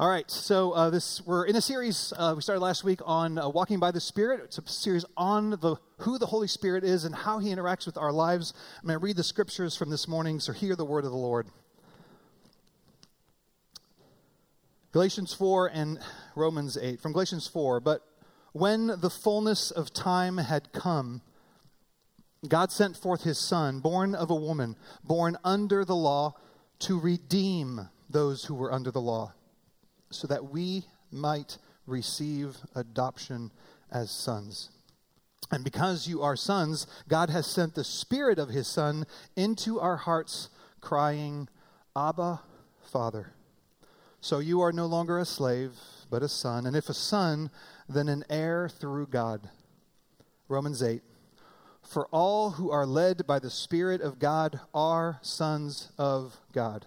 All right, so uh, this we're in a series uh, we started last week on uh, walking by the Spirit. It's a series on the who the Holy Spirit is and how He interacts with our lives. I'm going to read the scriptures from this morning, so hear the word of the Lord. Galatians 4 and Romans 8. From Galatians 4, but when the fullness of time had come, God sent forth His Son, born of a woman, born under the law, to redeem those who were under the law so that we might receive adoption as sons. And because you are sons, God has sent the Spirit of His Son into our hearts, crying, Abba, Father. So you are no longer a slave, but a son. And if a son, then an heir through God. Romans 8. For all who are led by the Spirit of God are sons of God.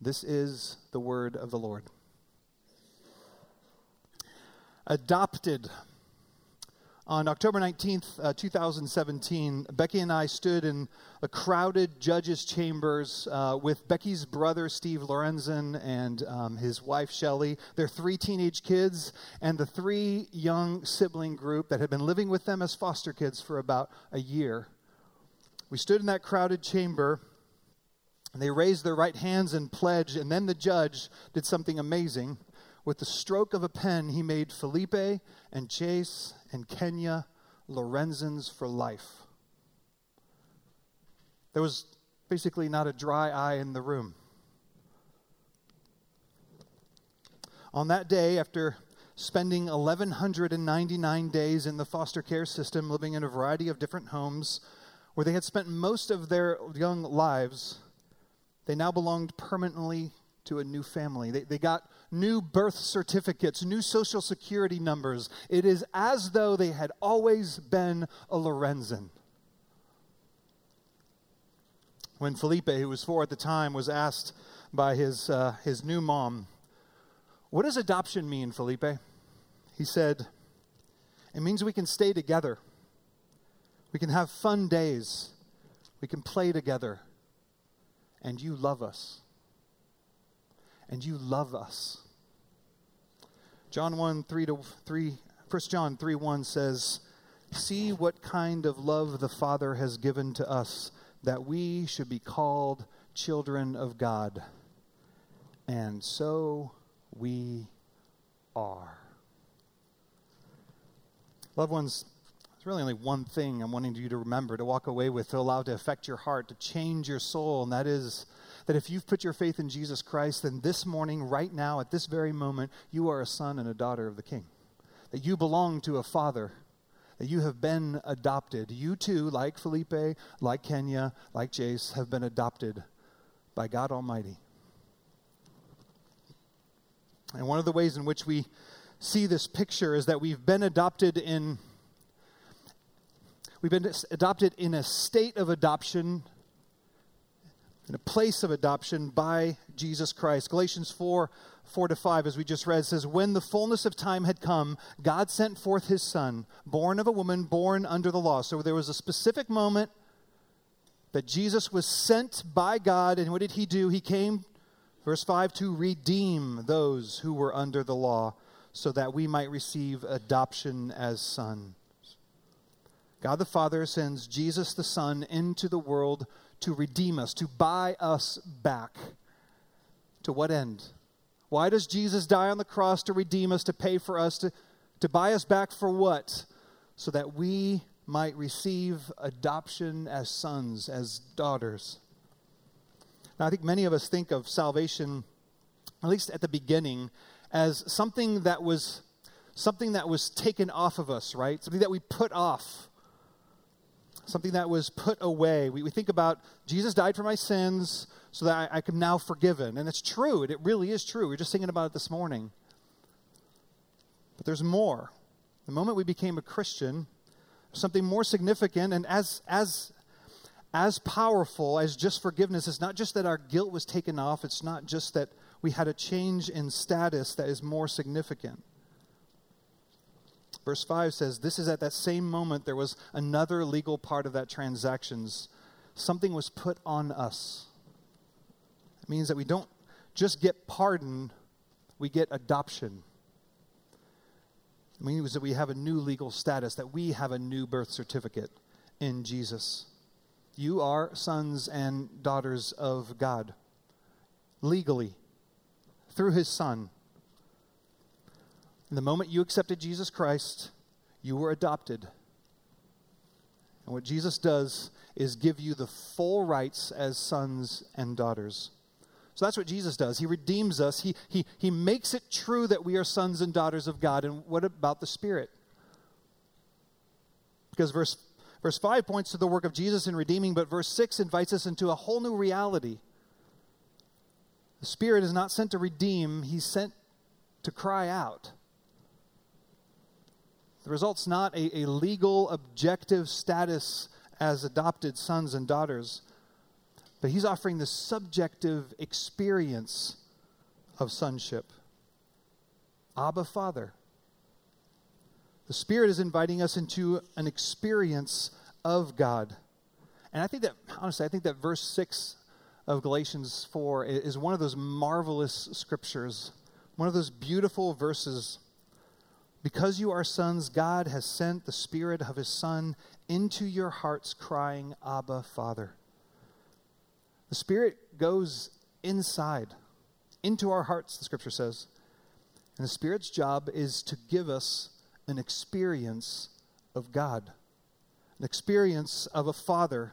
This is the word of the Lord. Adopted. On October 19th, uh, 2017, Becky and I stood in a crowded judge's chambers uh, with Becky's brother, Steve Lorenzen, and um, his wife, Shelly, their three teenage kids, and the three young sibling group that had been living with them as foster kids for about a year. We stood in that crowded chamber and they raised their right hands and pledged, and then the judge did something amazing. With the stroke of a pen, he made Felipe and Chase and Kenya Lorenzens for life. There was basically not a dry eye in the room. On that day, after spending 1,199 days in the foster care system, living in a variety of different homes, where they had spent most of their young lives, they now belonged permanently to a new family. They, they got new birth certificates, new social security numbers. It is as though they had always been a Lorenzen. When Felipe, who was four at the time, was asked by his, uh, his new mom, What does adoption mean, Felipe? He said, It means we can stay together. We can have fun days. We can play together and you love us. And you love us. John 1 3 to 3, 1 John 3 1 says, See what kind of love the Father has given to us, that we should be called children of God. And so we are. Loved ones, really only one thing I'm wanting you to remember, to walk away with, to allow to affect your heart, to change your soul, and that is that if you've put your faith in Jesus Christ, then this morning, right now, at this very moment, you are a son and a daughter of the King. That you belong to a father, that you have been adopted. You too, like Felipe, like Kenya, like Jace, have been adopted by God Almighty. And one of the ways in which we see this picture is that we've been adopted in We've been adopted in a state of adoption, in a place of adoption by Jesus Christ. Galatians 4 4 to 5, as we just read, says, When the fullness of time had come, God sent forth his Son, born of a woman, born under the law. So there was a specific moment that Jesus was sent by God, and what did he do? He came, verse 5, to redeem those who were under the law, so that we might receive adoption as sons. God the Father sends Jesus the Son into the world to redeem us, to buy us back. To what end? Why does Jesus die on the cross to redeem us, to pay for us, to, to buy us back for what? So that we might receive adoption as sons, as daughters. Now, I think many of us think of salvation, at least at the beginning, as something that was something that was taken off of us, right? Something that we put off something that was put away. We, we think about Jesus died for my sins so that I, I am now forgiven. And it's true. It, it really is true. We are just thinking about it this morning. But there's more. The moment we became a Christian, something more significant and as, as, as powerful as just forgiveness. is not just that our guilt was taken off, it's not just that we had a change in status that is more significant. Verse 5 says, This is at that same moment there was another legal part of that transactions. Something was put on us. It means that we don't just get pardon, we get adoption. It means that we have a new legal status, that we have a new birth certificate in Jesus. You are sons and daughters of God, legally, through his Son. And the moment you accepted Jesus Christ, you were adopted. And what Jesus does is give you the full rights as sons and daughters. So that's what Jesus does. He redeems us. He, he, he makes it true that we are sons and daughters of God. And what about the Spirit? Because verse, verse 5 points to the work of Jesus in redeeming, but verse 6 invites us into a whole new reality. The Spirit is not sent to redeem, He's sent to cry out. The result's not a, a legal, objective status as adopted sons and daughters. But he's offering the subjective experience of sonship. Abba, Father. The Spirit is inviting us into an experience of God. And I think that, honestly, I think that verse 6 of Galatians 4 is one of those marvelous scriptures, one of those beautiful verses. Because you are sons, God has sent the Spirit of His Son into your hearts, crying, Abba, Father. The Spirit goes inside, into our hearts, the scripture says. And the Spirit's job is to give us an experience of God, an experience of a Father.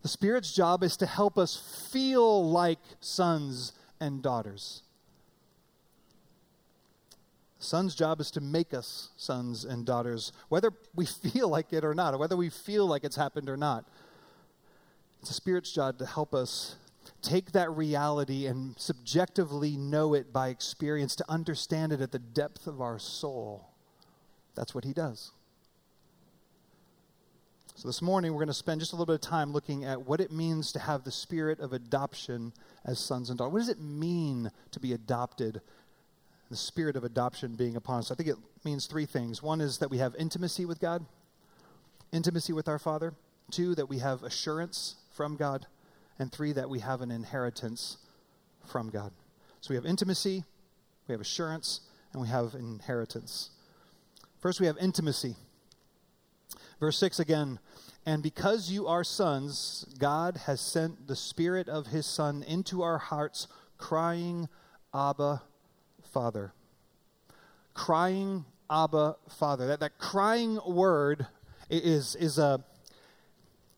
The Spirit's job is to help us feel like sons and daughters. Son's job is to make us sons and daughters, whether we feel like it or not, or whether we feel like it's happened or not. It's the Spirit's job to help us take that reality and subjectively know it by experience, to understand it at the depth of our soul. That's what He does. So, this morning, we're going to spend just a little bit of time looking at what it means to have the spirit of adoption as sons and daughters. What does it mean to be adopted? The spirit of adoption being upon us. I think it means three things. One is that we have intimacy with God, intimacy with our Father. Two, that we have assurance from God. And three, that we have an inheritance from God. So we have intimacy, we have assurance, and we have inheritance. First, we have intimacy. Verse 6 again, and because you are sons, God has sent the Spirit of His Son into our hearts, crying, Abba, Father. Crying, Abba, Father. That, that crying word is, is a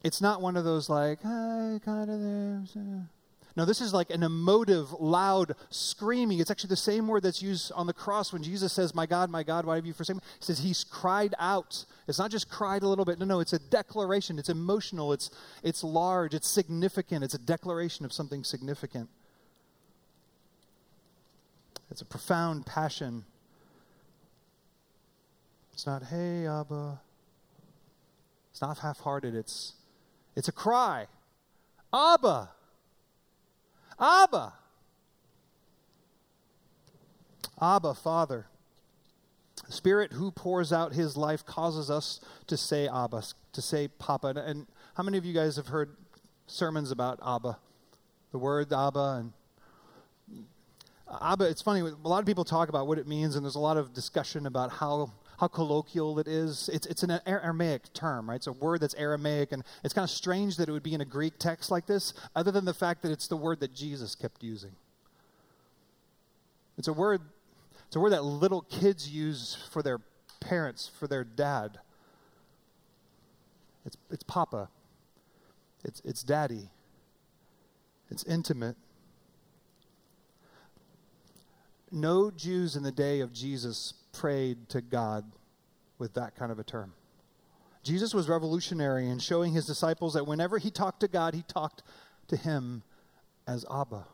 it's not one of those like, kind of there. No, this is like an emotive, loud screaming. It's actually the same word that's used on the cross when Jesus says, My God, my God, why have you forsaken me? He says he's cried out. It's not just cried a little bit. No, no, it's a declaration. It's emotional. It's, it's large. It's significant. It's a declaration of something significant. It's a profound passion. It's not, hey, Abba. It's not half hearted. It's, it's a cry Abba! Abba! Abba, Father. The Spirit who pours out his life causes us to say Abba, to say Papa. And how many of you guys have heard sermons about Abba? The word Abba and Ah, Abba, it's funny, a lot of people talk about what it means, and there's a lot of discussion about how how colloquial it is. It's, it's an Aramaic term, right? It's a word that's Aramaic, and it's kind of strange that it would be in a Greek text like this, other than the fact that it's the word that Jesus kept using. It's a word, it's a word that little kids use for their parents, for their dad. It's, it's papa. It's, it's daddy. It's intimate. No Jews in the day of Jesus prayed to God with that kind of a term. Jesus was revolutionary in showing his disciples that whenever he talked to God, he talked to him as Abba.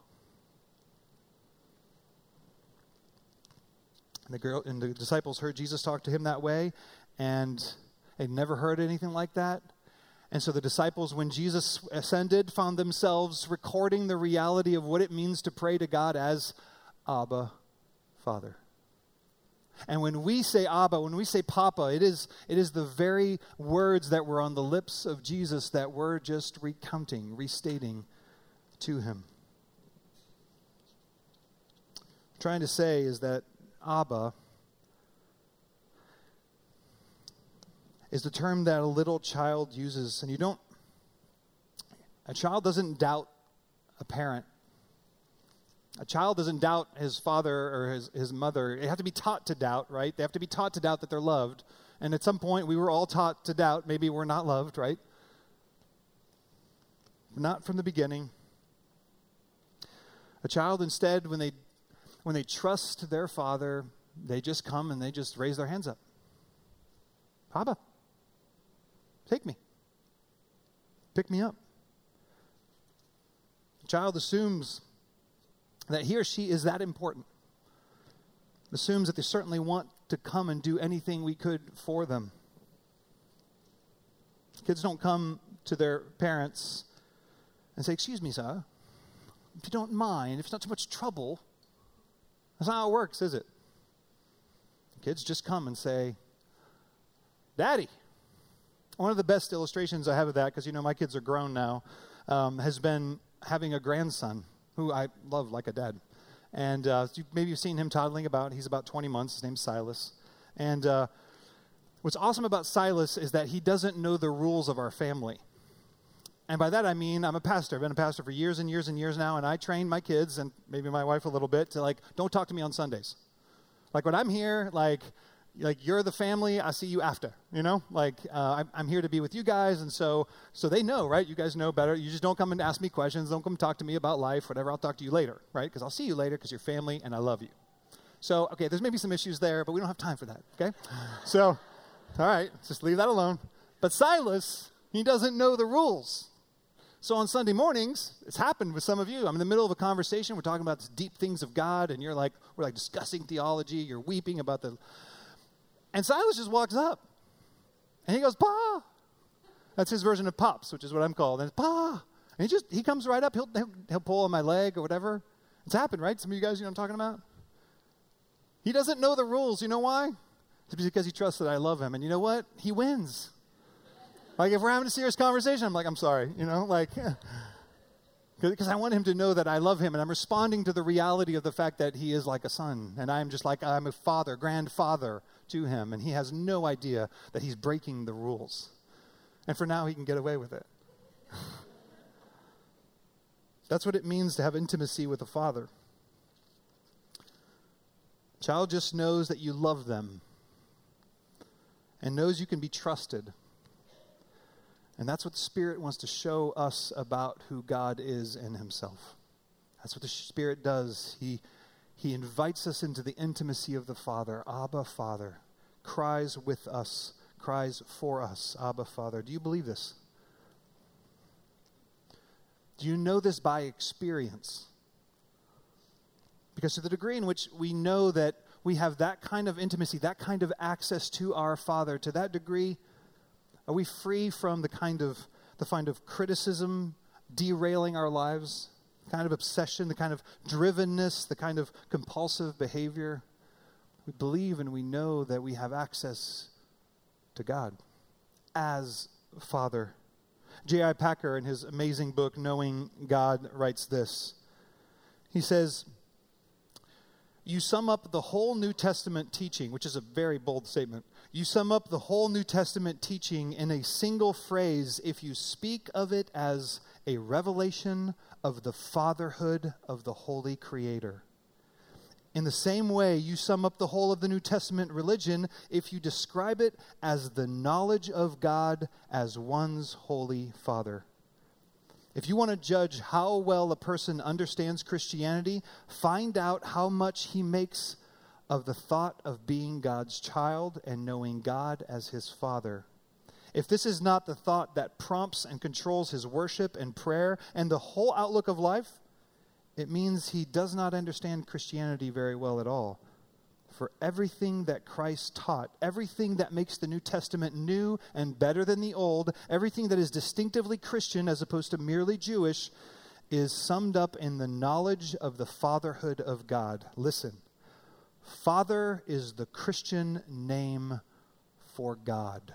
And the, girl, and the disciples heard Jesus talk to him that way, and they'd never heard anything like that. And so the disciples, when Jesus ascended, found themselves recording the reality of what it means to pray to God as Abba, Father. And when we say Abba, when we say Papa, it is, it is the very words that were on the lips of Jesus that we're just recounting, restating to him. I'm trying to say is that Abba is the term that a little child uses, and you don't, a child doesn't doubt a parent. A child doesn't doubt his father or his, his mother. They have to be taught to doubt, right? They have to be taught to doubt that they're loved. And at some point, we were all taught to doubt maybe we're not loved, right? Not from the beginning. A child, instead, when they, when they trust their father, they just come and they just raise their hands up. Papa, take me. Pick me up. The child assumes that he or she is that important. Assumes that they certainly want to come and do anything we could for them. Kids don't come to their parents and say, Excuse me, sir, if you don't mind, if it's not too much trouble. That's not how it works, is it? Kids just come and say, Daddy. One of the best illustrations I have of that, because you know my kids are grown now, um, has been having a grandson who I love like a dad. And uh, maybe you've seen him toddling about. He's about 20 months. His name's Silas. And uh, what's awesome about Silas is that he doesn't know the rules of our family. And by that I mean I'm a pastor. I've been a pastor for years and years and years now, and I train my kids and maybe my wife a little bit to like, don't talk to me on Sundays. Like when I'm here, like like you're the family i see you after you know? Like uh, I'm, I'm, here to be with you guys and so so they know right? You guys know better. You just don't come and ask me questions. Don't come talk to me about life whatever. I'll talk to you later right? Because i'll see you later because you're family and i love you. So okay there's maybe some issues there but we don't have time for that okay? So all right just leave that alone. But silas he doesn't know the rules. So on Sunday mornings, it's happened with some of you. I'm in the middle of a conversation. We're talking about deep things of God, and you're like, we're like discussing theology. You're weeping about the and Silas just walks up and he goes, Pa. That's his version of pops, which is what I'm called. And Pa. And he just, he comes right up. He'll, he'll, he'll pull on my leg or whatever. It's happened, right? Some of you guys, you know what I'm talking about? He doesn't know the rules. You know why? It's because he trusts that I love him. And you know what? He wins. Like, if we're having a serious conversation, I'm like, I'm sorry, you know, like, because I want him to know that I love him and I'm responding to the reality of the fact that he is like a son. And I'm just like, I'm a father, grandfather to him, and he has no idea that he's breaking the rules. And for now, he can get away with it. That's what it means to have intimacy with a father. Child just knows that you love them and knows you can be trusted. And that's what the Spirit wants to show us about who God is in Himself. That's what the Spirit does. He he invites us into the intimacy of the Father. Abba, Father, cries with us, cries for us. Abba, Father. Do you believe this? Do you know this by experience? Because to the degree in which we know that we have that kind of intimacy, that kind of access to our Father, to that degree, are we free from the kind of the kind of criticism derailing our lives? Kind of obsession, the kind of drivenness, the kind of compulsive behavior. We believe and we know that we have access to God as Father. J.I. Packer, in his amazing book, Knowing God, writes this. He says, You sum up the whole New Testament teaching, which is a very bold statement. You sum up the whole New Testament teaching in a single phrase if you speak of it as a revelation of the fatherhood of the Holy Creator. In the same way, you sum up the whole of the New Testament religion if you describe it as the knowledge of God as one's Holy Father. If you want to judge how well a person understands Christianity, find out how much he makes of the thought of being God's child and knowing God as his Father. If this is not the thought that prompts and controls his worship and prayer and the whole outlook of life, it means he does not understand Christianity very well at all. for everything that Christ taught, everything that makes the New Testament new and better than the Old, everything that is distinctively Christian as opposed to merely Jewish, is summed up in the knowledge of the fatherhood of God. Listen, Father is the Christian name for God.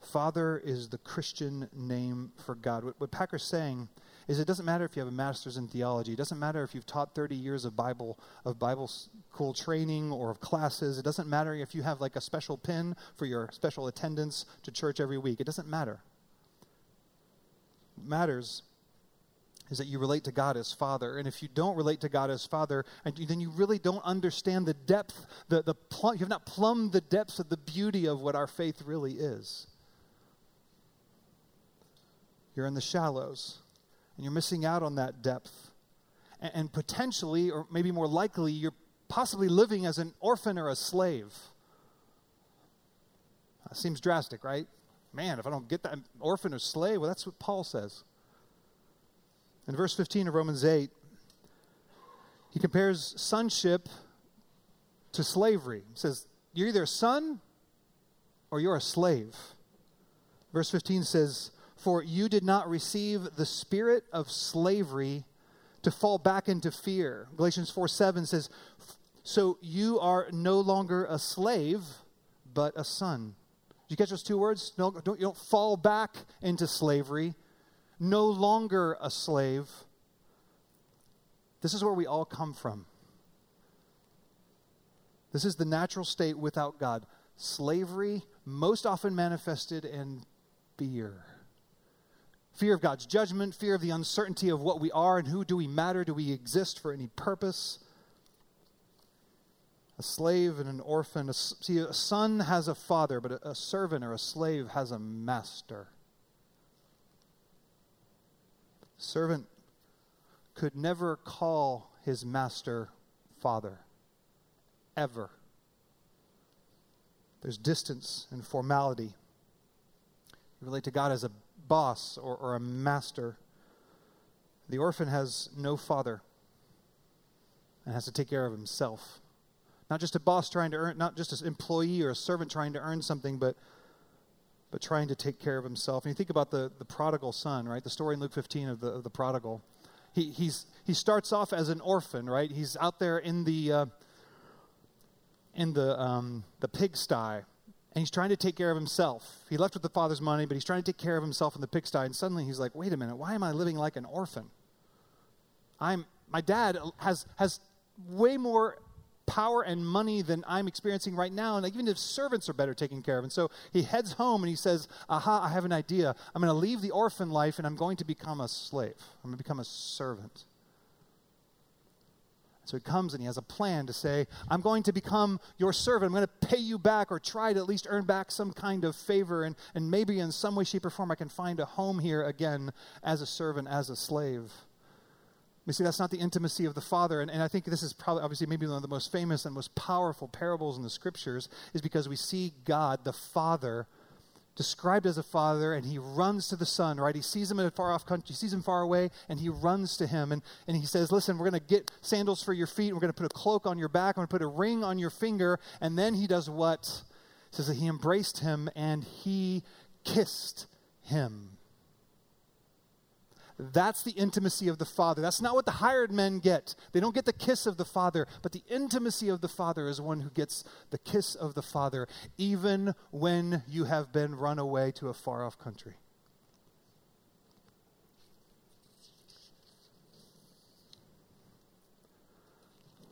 Father is the Christian name for God. What, what Packer's saying is it doesn't matter if you have a master's in theology. It doesn't matter if you've taught 30 years of Bible of Bible school training or of classes. It doesn't matter if you have like a special pin for your special attendance to church every week. It doesn't matter. What matters is that you relate to God as Father. And if you don't relate to God as Father, and then you really don't understand the depth, the, the plum, you have not plumbed the depths of the beauty of what our faith really is. You're in the shallows, and you're missing out on that depth. And, and potentially, or maybe more likely, you're possibly living as an orphan or a slave. That seems drastic, right? Man, if I don't get that orphan or slave, well, that's what Paul says. In verse 15 of Romans 8, he compares sonship to slavery. He says, You're either a son or you're a slave. Verse 15 says, For you did not receive the spirit of slavery to fall back into fear. Galatians 4 7 says, So you are no longer a slave, but a son. Did you catch those two words? No, don't, you don't fall back into slavery no longer a slave. This is where we all come from. This is the natural state without God. Slavery, most often manifested in fear. Fear of God's judgment, fear of the uncertainty of what we are and who do we matter, do we exist for any purpose. A slave and an orphan. A, see, a son has a father, but a, a servant or a slave has a master servant could never call his master father, ever. There's distance and formality. You relate to God as a boss or, or a master. The orphan has no father and has to take care of himself. Not just a boss trying to earn, not just an employee or a servant trying to earn something, but but trying to take care of himself. And you think about the, the prodigal son, right? The story in Luke 15 of the, of the prodigal. He, he's, he starts off as an orphan, right? He's out there in the, uh, in the, um, the pigsty, and he's trying to take care of himself. He left with the father's money, but he's trying to take care of himself in the pigsty. And suddenly he's like, wait a minute, why am I living like an orphan? I'm, my dad has, has way more power and money than I'm experiencing right now. And even if servants are better taken care of. And so he heads home and he says, Aha, I have an idea. I'm going to leave the orphan life and I'm going to become a slave. I'm going to become a servant. So he comes and he has a plan to say, I'm going to become your servant. I'm going to pay you back or try to at least earn back some kind of favor. And, and maybe in some way, shape, or form, I can find a home here again as a servant, as a slave. You see that's not the intimacy of the Father. And, and I think this is probably, obviously, maybe one of the most famous and most powerful parables in the scriptures, is because we see God, the Father, described as a father, and he runs to the son, right? He sees him in a far off country, he sees him far away, and he runs to him. And, and he says, Listen, we're going to get sandals for your feet, we're going to put a cloak on your back, I'm going to put a ring on your finger. And then he does what? Says that he embraced him and he kissed him. That's the intimacy of the Father. That's not what the hired men get. They don't get the kiss of the Father, but the intimacy of the Father is one who gets the kiss of the Father, even when you have been run away to a far off country.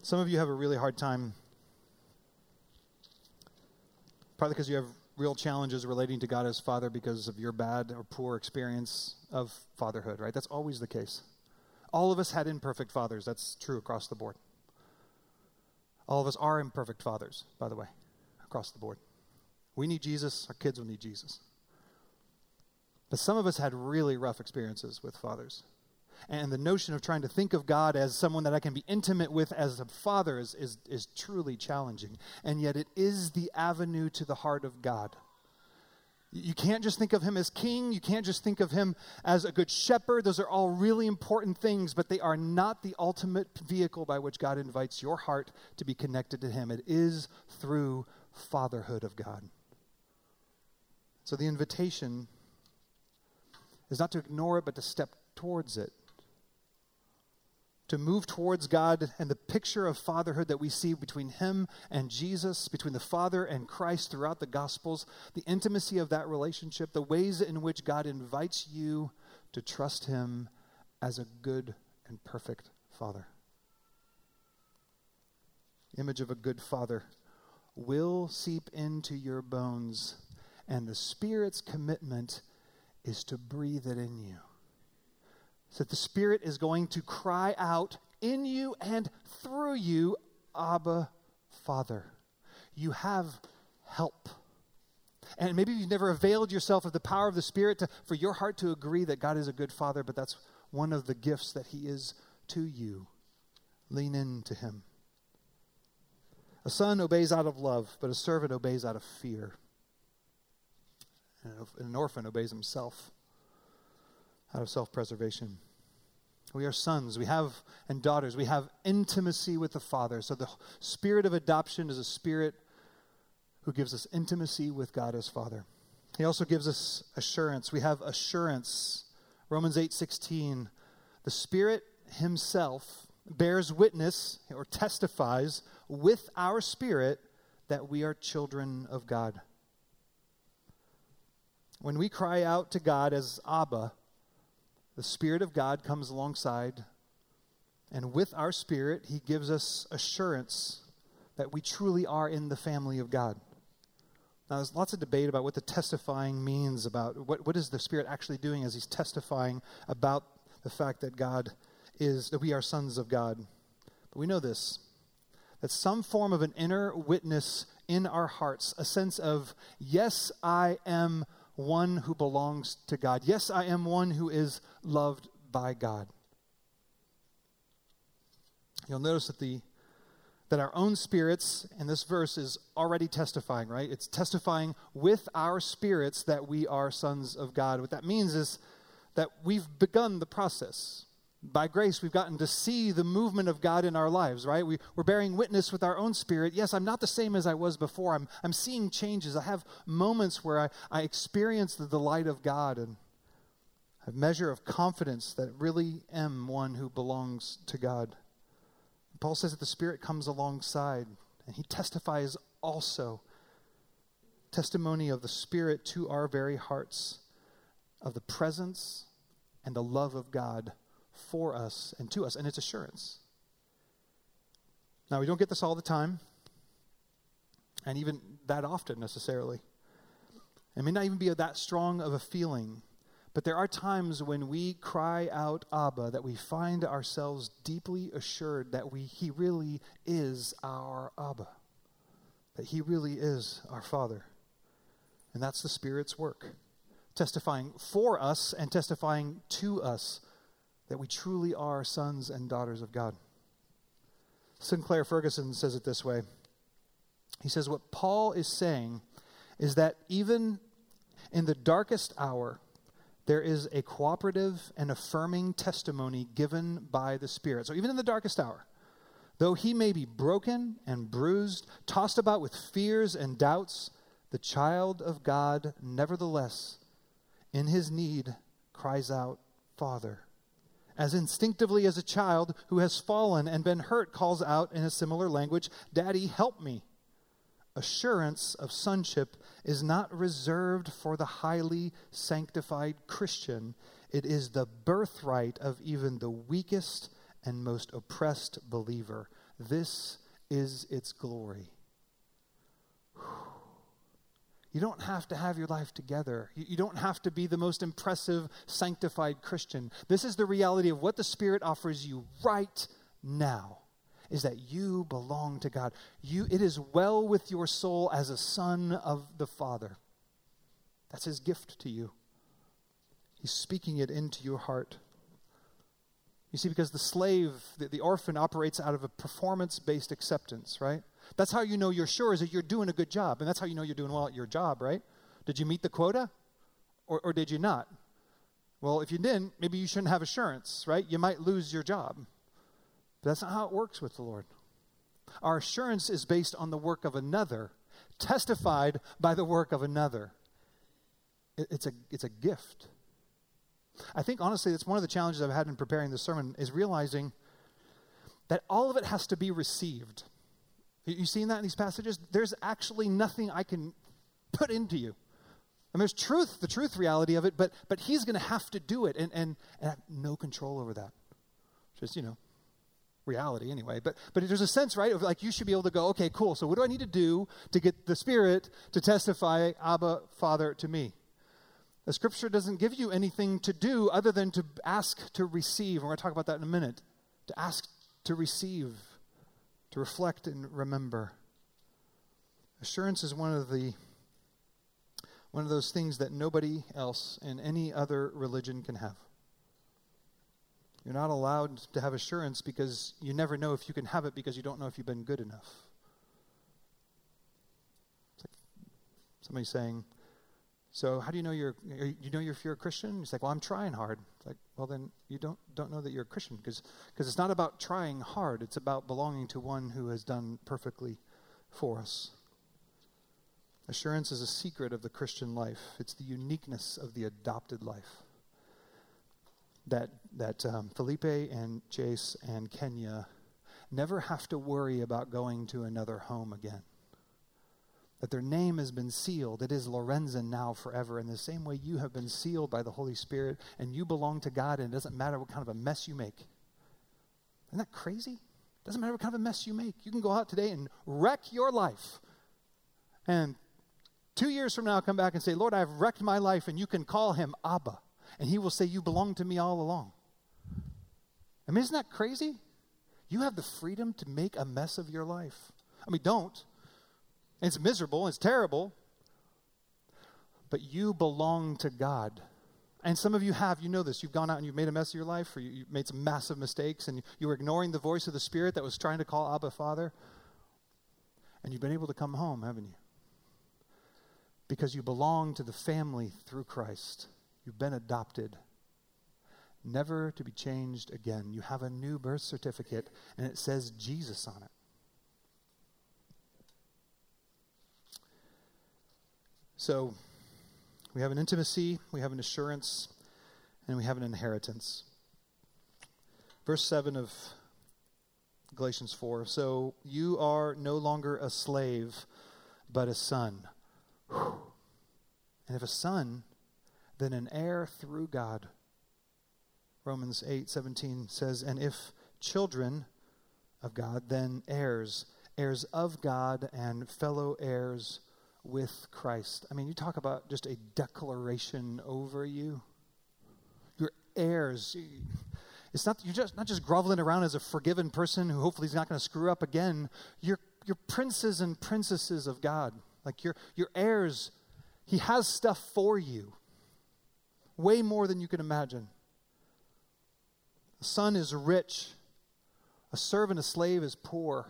Some of you have a really hard time, probably because you have real challenges relating to God as Father because of your bad or poor experience of fatherhood, right? That's always the case. All of us had imperfect fathers. That's true across the board. All of us are imperfect fathers, by the way, across the board. We need Jesus, our kids will need Jesus. But some of us had really rough experiences with fathers. And the notion of trying to think of God as someone that I can be intimate with as a father is, is, is truly challenging. And yet, it is the avenue to the heart of God. You can't just think of him as king. You can't just think of him as a good shepherd. Those are all really important things, but they are not the ultimate vehicle by which God invites your heart to be connected to him. It is through fatherhood of God. So the invitation is not to ignore it, but to step towards it to move towards God and the picture of fatherhood that we see between Him and Jesus, between the Father and Christ throughout the Gospels, the intimacy of that relationship, the ways in which God invites you to trust Him as a good and perfect Father. Image of a good Father will seep into your bones, and the Spirit's commitment is to breathe it in you that the Spirit is going to cry out in you and through you, Abba, Father. You have help. And maybe you've never availed yourself of the power of the Spirit to, for your heart to agree that God is a good Father, but that's one of the gifts that He is to you. Lean into Him. A son obeys out of love, but a servant obeys out of fear. And an orphan obeys himself out of self preservation. We are sons, we have, and daughters, we have intimacy with the Father. So the spirit of adoption is a spirit who gives us intimacy with God as Father. He also gives us assurance. We have assurance. Romans 8 16. The Spirit Himself bears witness or testifies with our spirit that we are children of God. When we cry out to God as Abba, the Spirit of God comes alongside, and with our spirit, He gives us assurance that we truly are in the family of God. Now, there's lots of debate about what the testifying means about what, what is the Spirit actually doing as He's testifying about the fact that God is, that we are sons of God. But we know this that some form of an inner witness in our hearts, a sense of, yes, I am one who belongs to God. Yes, I am one who is loved by God. You'll notice that the that our own spirits in this verse is already testifying, right? It's testifying with our spirits that we are sons of God. What that means is that we've begun the process by grace, we've gotten to see the movement of God in our lives, right? We, are bearing witness with our own spirit. Yes, I'm not the same as I was before. I'm, I'm seeing changes. I have moments where I, I experience the delight of God and a measure of confidence that really am one who belongs to God. Paul says that the Spirit comes alongside and he testifies also testimony of the Spirit to our very hearts of the presence and the love of God for us and to us, and it's assurance. Now, we don't get this all the time, and even that often necessarily. It may not even be that strong of a feeling, but there are times when we cry out Abba that we find ourselves deeply assured that we, He really is our Abba, that He really is our Father. And that's the Spirit's work, testifying for us and testifying to us that we truly are sons and daughters of God. Sinclair Ferguson says it this way He says, What Paul is saying is that even in the darkest hour, there is a cooperative and affirming testimony given by the Spirit. So even in the darkest hour, though he may be broken and bruised, tossed about with fears and doubts, the child of God, nevertheless, in his need, cries out, Father as instinctively as a child who has fallen and been hurt calls out in a similar language, Daddy, help me. Assurance of sonship is not reserved for the highly sanctified Christian, it is the birthright of even the weakest and most oppressed believer. This is its glory. You don't have to have your life together. You don't have to be the most impressive, sanctified Christian. This is the reality of what the Spirit offers you right now is that you belong to God. You, it is well with your soul as a son of the Father. That's his gift to you. He's speaking it into your heart. You see, because the slave, the, the orphan, operates out of a performance based acceptance, right? That's how you know you're sure is that you're doing a good job. And that's how you know you're doing well at your job, right? Did you meet the quota or, or did you not? Well, if you didn't, maybe you shouldn't have assurance, right? You might lose your job. But that's not how it works with the Lord. Our assurance is based on the work of another, testified by the work of another. It's a, it's a gift. I think, honestly, that's one of the challenges I've had in preparing this sermon is realizing that all of it has to be received. You seen that in these passages? There's actually nothing I can put into you. And there's truth, the truth reality of it, but but he's going to have to do it, and, and and I have no control over that. Just you know, reality anyway. But but there's a sense, right, of like you should be able to go, okay, cool. So what do I need to do to get the Spirit to testify, Abba, Father, to me? The Scripture doesn't give you anything to do other than to ask to receive. And we're going to talk about that in a minute. To ask to receive, to reflect and remember. Assurance is one of the one of those things that nobody else in any other religion can have. You're not allowed to have assurance because you never know if you can have it because you don't know if you've been good enough. It's Like somebody saying, "So how do you know you're you know if you're a Christian?" He's like, "Well, I'm trying hard." It's like, "Well, then you don't don't know that you're a Christian because because it's not about trying hard. It's about belonging to one who has done perfectly for us." Assurance is a secret of the Christian life. It's the uniqueness of the adopted life. That, that um, Felipe and Jace and Kenya never have to worry about going to another home again. That their name has been sealed. It is Lorenzen now forever. In the same way, you have been sealed by the Holy Spirit and you belong to God, and it doesn't matter what kind of a mess you make. Isn't that crazy? It doesn't matter what kind of a mess you make. You can go out today and wreck your life. And Two years from now, come back and say, Lord, I've wrecked my life, and you can call him Abba. And he will say, You belong to me all along. I mean, isn't that crazy? You have the freedom to make a mess of your life. I mean, don't. It's miserable, it's terrible. But you belong to God. And some of you have, you know this. You've gone out and you've made a mess of your life, or you, have made some massive mistakes, and you, you were ignoring the voice of the Spirit that was trying to call Abba Father. And you've been able to come home, haven't you? because you belong to the family through Christ. You've been adopted, never to be changed again. You have a new birth certificate, and it says Jesus on it. So, we have an intimacy, we have an assurance, and we have an inheritance. Verse 7 of Galatians 4 So you are no longer a slave, but a son. And if a son, then an heir through God. Romans 8 17 says, And if children of God, then heirs, heirs of God and fellow heirs with Christ. I mean, you talk about just a declaration over you. You're heirs. It's not you're just not just groveling around as a forgiven person who hopefully is not going to screw up again. You're you're princes and princesses of God. Like you're, you're heirs. He has stuff for you, way more than you can imagine. A son is rich, a servant, a slave is poor.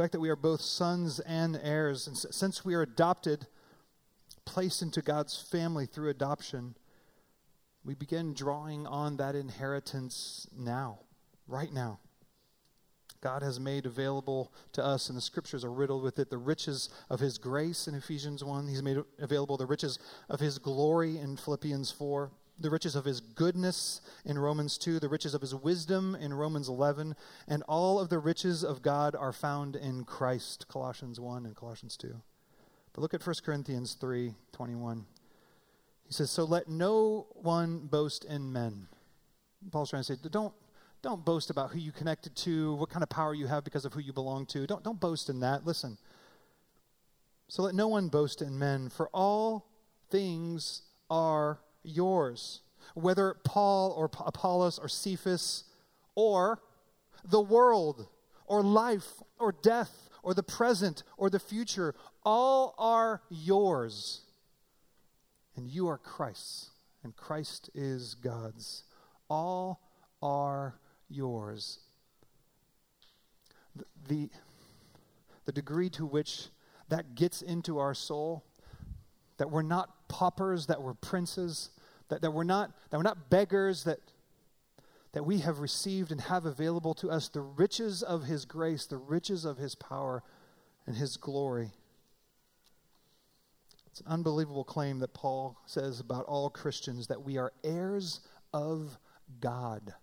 Fact that we are both sons and heirs, and since we are adopted, placed into God's family through adoption, we begin drawing on that inheritance now, right now. God has made available to us, and the scriptures are riddled with it the riches of his grace in Ephesians 1. He's made available the riches of his glory in Philippians 4, the riches of his goodness in Romans 2, the riches of his wisdom in Romans 11, and all of the riches of God are found in Christ, Colossians 1 and Colossians 2. But look at 1 Corinthians 3 21. He says, So let no one boast in men. Paul's trying to say, don't don't boast about who you connected to, what kind of power you have because of who you belong to. Don't, don't boast in that. Listen. So let no one boast in men, for all things are yours. Whether Paul or Apollos or Cephas or the world or life or death or the present or the future, all are yours. And you are Christ's, and Christ is God's. All are yours. The, the, the degree to which that gets into our soul, that we're not paupers, that we're princes, that, that, we're, not, that we're not beggars, that, that we have received and have available to us the riches of His grace, the riches of His power and His glory. It's an unbelievable claim that Paul says about all Christians that we are heirs of God.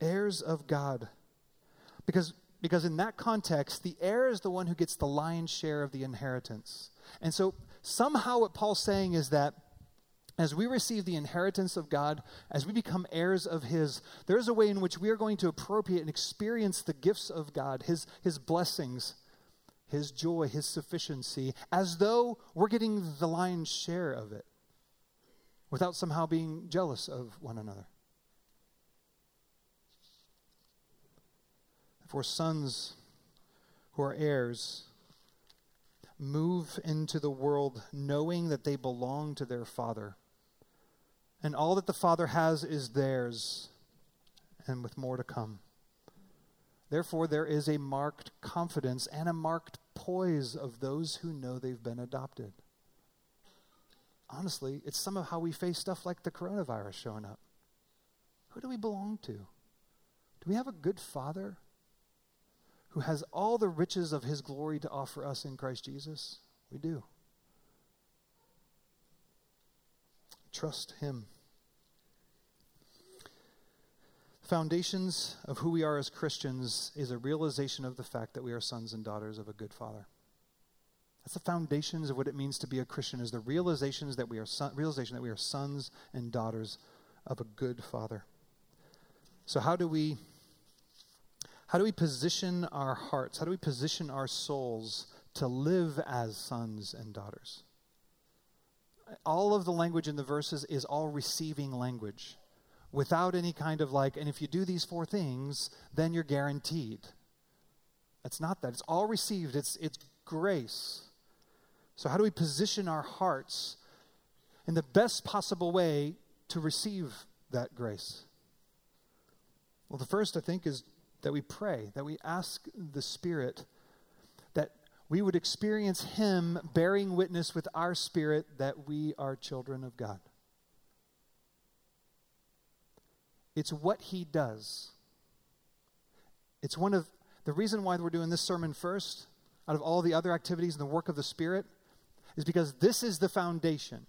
Heirs of God. Because, because in that context, the heir is the one who gets the lion's share of the inheritance. And so somehow what Paul's saying is that as we receive the inheritance of God, as we become heirs of His, there is a way in which we are going to appropriate and experience the gifts of God, His, His blessings, His joy, His sufficiency, as though we're getting the lion's share of it without somehow being jealous of one another. For sons who are heirs move into the world knowing that they belong to their father. And all that the father has is theirs, and with more to come. Therefore, there is a marked confidence and a marked poise of those who know they've been adopted honestly, it's some of how we face stuff like the coronavirus showing up. Who do we belong to? Do we have a good father who has all the riches of his glory to offer us in Christ Jesus? We do. Trust him. Foundations of who we are as Christians is a realization of the fact that we are sons and daughters of a good father. That's the foundations of what it means to be a Christian is the realizations that we are son, realization that we are sons and daughters of a good father. So how do we how do we position our hearts? How do we position our souls to live as sons and daughters? All of the language in the verses is all receiving language without any kind of like, and if you do these four things, then you're guaranteed. It's not that. It's all received, it's, it's grace. So, how do we position our hearts in the best possible way to receive that grace? Well, the first, I think, is that we pray, that we ask the Spirit that we would experience Him bearing witness with our spirit that we are children of God. It's what He does. It's one of the reason why we're doing this sermon first, out of all the other activities and the work of the Spirit, is because this is the foundation.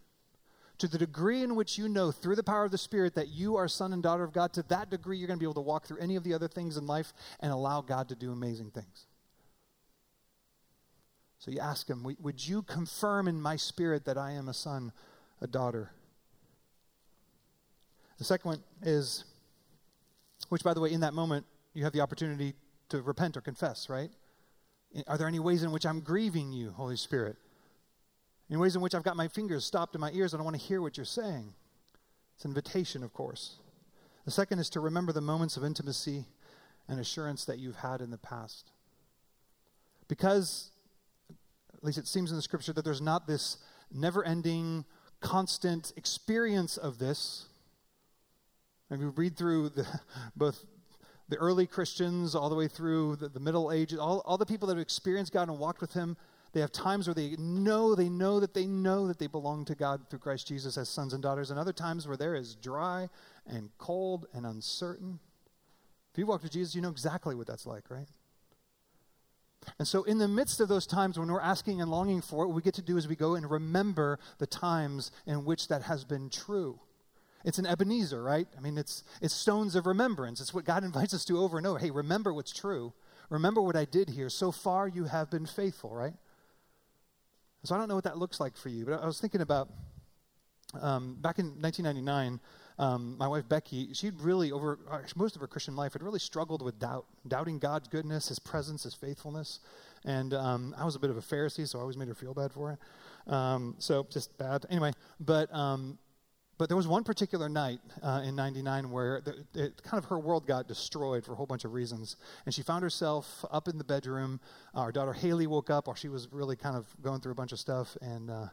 To the degree in which you know through the power of the Spirit that you are son and daughter of God, to that degree you're going to be able to walk through any of the other things in life and allow God to do amazing things. So you ask him, Would you confirm in my spirit that I am a son, a daughter? The second one is, which by the way, in that moment, you have the opportunity to repent or confess, right? Are there any ways in which I'm grieving you, Holy Spirit? In ways in which I've got my fingers stopped in my ears. I don't want to hear what you're saying. It's an invitation, of course. The second is to remember the moments of intimacy and assurance that you've had in the past. Because, at least it seems in the scripture, that there's not this never ending, constant experience of this. And we read through the, both the early Christians all the way through the, the Middle Ages, all, all the people that have experienced God and walked with Him they have times where they know, they know that they know that they belong to God through Christ Jesus as sons and daughters, and other times where there is dry and cold and uncertain. If you walk with Jesus, you know exactly what that's like, right? And so, in the midst of those times when we're asking and longing for it, what we get to do is we go and remember the times in which that has been true. It's an Ebenezer, right? I mean, it's, it's stones of remembrance. It's what God invites us to over and over. Hey, remember what's true. Remember what I did here. So far, you have been faithful, right? So I don't know what that looks like for you, but I was thinking about um, back in 1999, um, my wife Becky, she'd really, over uh, most of her Christian life, had really struggled with doubt, doubting God's goodness, His presence, His faithfulness. And um, I was a bit of a Pharisee, so I always made her feel bad for it. Um, so just bad. Anyway, but um, but there was one particular night uh, in 99 where the, it, kind of her world got destroyed for a whole bunch of reasons. And she found herself up in the bedroom. Uh, our daughter Haley woke up while she was really kind of going through a bunch of stuff and uh,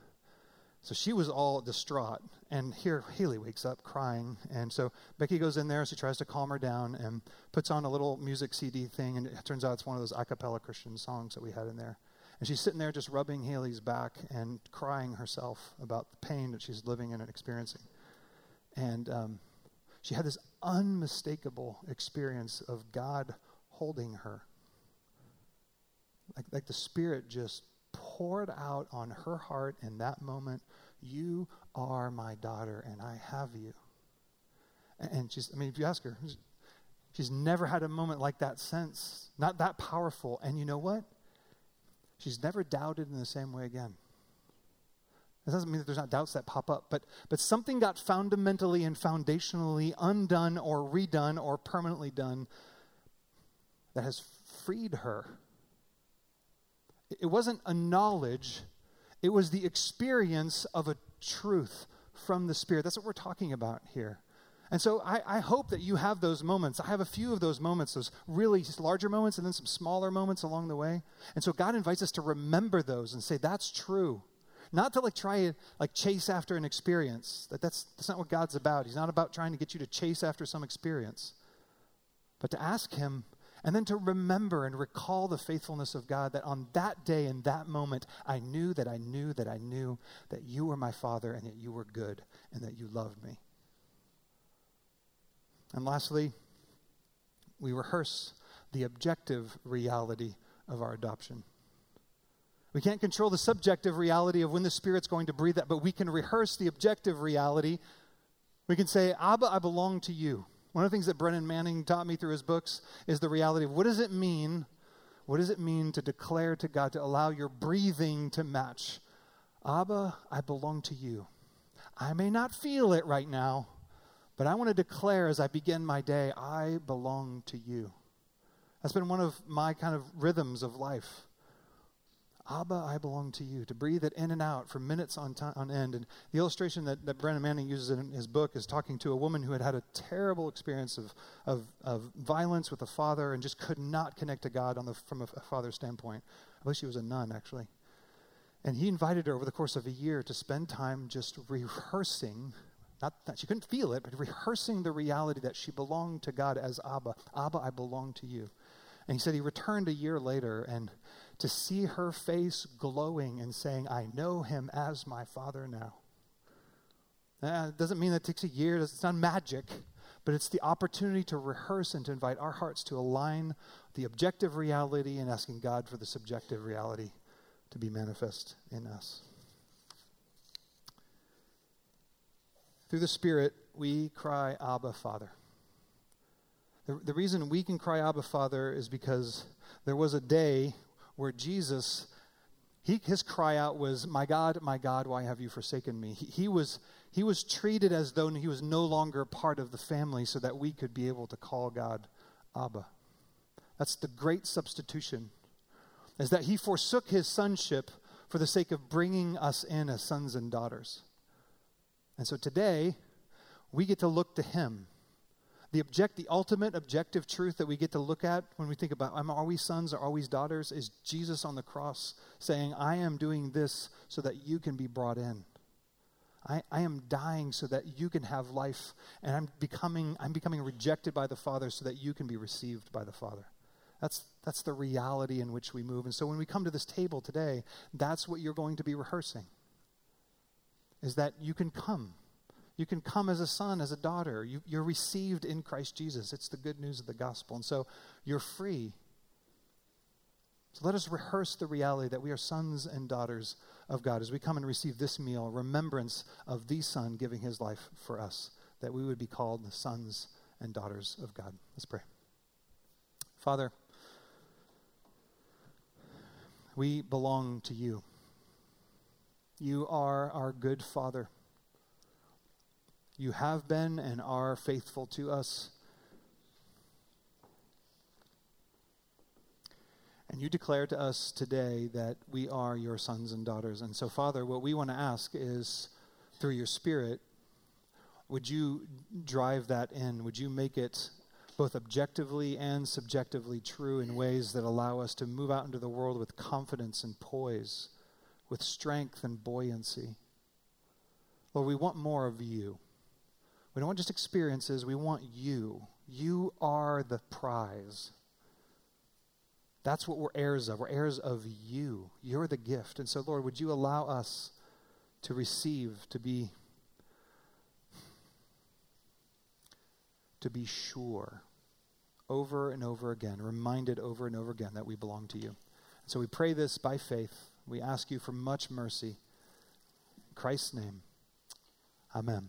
So she was all distraught. And here Haley wakes up crying. And so Becky goes in there. She tries to calm her down and puts on a little music CD thing. And it turns out it's one of those a cappella Christian songs that we had in there. And she's sitting there just rubbing Haley's back and crying herself about the pain that she's living in and experiencing. And um, she had this unmistakable experience of God holding her. Like, like the Spirit just poured out on her heart in that moment You are my daughter, and I have you. And she's, I mean, if you ask her, she's never had a moment like that since. Not that powerful. And you know what? She's never doubted in the same way again. Doesn't mean that there's not doubts that pop up, but, but something got fundamentally and foundationally undone or redone or permanently done that has freed her it wasn't a knowledge, it was the experience of a truth from the Spirit. That's what we're talking about here. And so I, I, hope that you have those moments. I have a few of those moments, those really larger moments, and then some smaller moments along the way. And so God invites us to remember those and say, that's true. Not to like try to like chase after an experience. That that's, that's not what God's about. He's not about trying to get you to chase after some experience. But to ask Him, and then to remember and recall the faithfulness of God that on that day, in that moment, I knew that I knew that I knew that you were my Father and that you were good and that you loved me. And lastly, we rehearse the objective reality of our adoption. We can't control the subjective reality of when the Spirit's going to breathe that, but we can rehearse the objective reality. We can say, Abba, I belong to you. One of the things that Brennan Manning taught me through his books is the reality of what does it mean? What does it mean to declare to God, to allow your breathing to match? Abba, I belong to you. I may not feel it right now, but I want to declare as I begin my day, I belong to you. That's been one of my kind of rhythms of life. Abba, I belong to you, to breathe it in and out for minutes on, time, on end. And the illustration that, that Brennan Manning uses in his book is talking to a woman who had had a terrible experience of, of, of violence with a father and just could not connect to God on the, from a, father's standpoint. I believe she was a nun, actually. And he invited her over the course of a year to spend time just rehearsing not that she couldn't feel it, but rehearsing the reality that she belonged to God as Abba. Abba, I belong to you. And he said he returned a year later and to see her face glowing and saying, I know him as my father now. Uh, it doesn't mean that it takes a year, it's not magic, but it's the opportunity to rehearse and to invite our hearts to align the objective reality and asking God for the subjective reality to be manifest in us. Through the Spirit, we cry, Abba, Father. The, the reason we can cry Abba, Father is because there was a day where Jesus, he, his cry out was, My God, my God, why have you forsaken me? He, he, was, he was treated as though he was no longer part of the family so that we could be able to call God Abba. That's the great substitution, is that he forsook his sonship for the sake of bringing us in as sons and daughters. And so today, we get to look to him the object the ultimate objective truth that we get to look at when we think about are we sons or are we daughters is jesus on the cross saying i am doing this so that you can be brought in. I, I am dying so that you can have life and i'm becoming i'm becoming rejected by the father so that you can be received by the father. That's that's the reality in which we move. And so when we come to this table today that's what you're going to be rehearsing is that you can come you can come as a son, as a daughter. You, you're received in Christ Jesus. It's the good news of the gospel. And so you're free. So let us rehearse the reality that we are sons and daughters of God as we come and receive this meal, remembrance of the Son giving his life for us, that we would be called the sons and daughters of God. Let's pray. Father, we belong to you. You are our good Father. You have been and are faithful to us. And you declare to us today that we are your sons and daughters. And so, Father, what we want to ask is through your Spirit, would you drive that in? Would you make it both objectively and subjectively true in ways that allow us to move out into the world with confidence and poise, with strength and buoyancy? Lord, we want more of you. We don't want just experiences, we want you. You are the prize. That's what we're heirs of. We're heirs of you. You're the gift. And so, Lord, would you allow us to receive, to be to be sure over and over again, reminded over and over again that we belong to you. And so we pray this by faith. We ask you for much mercy. In Christ's name. Amen.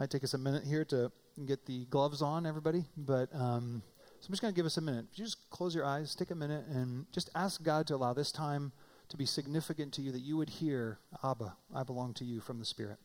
Might take us a minute here to get the gloves on, everybody, but um, so I'm just going to give us a minute. You just close your eyes, take a minute, and just ask God to allow this time to be significant to you, that you would hear, Abba, I belong to you from the Spirit.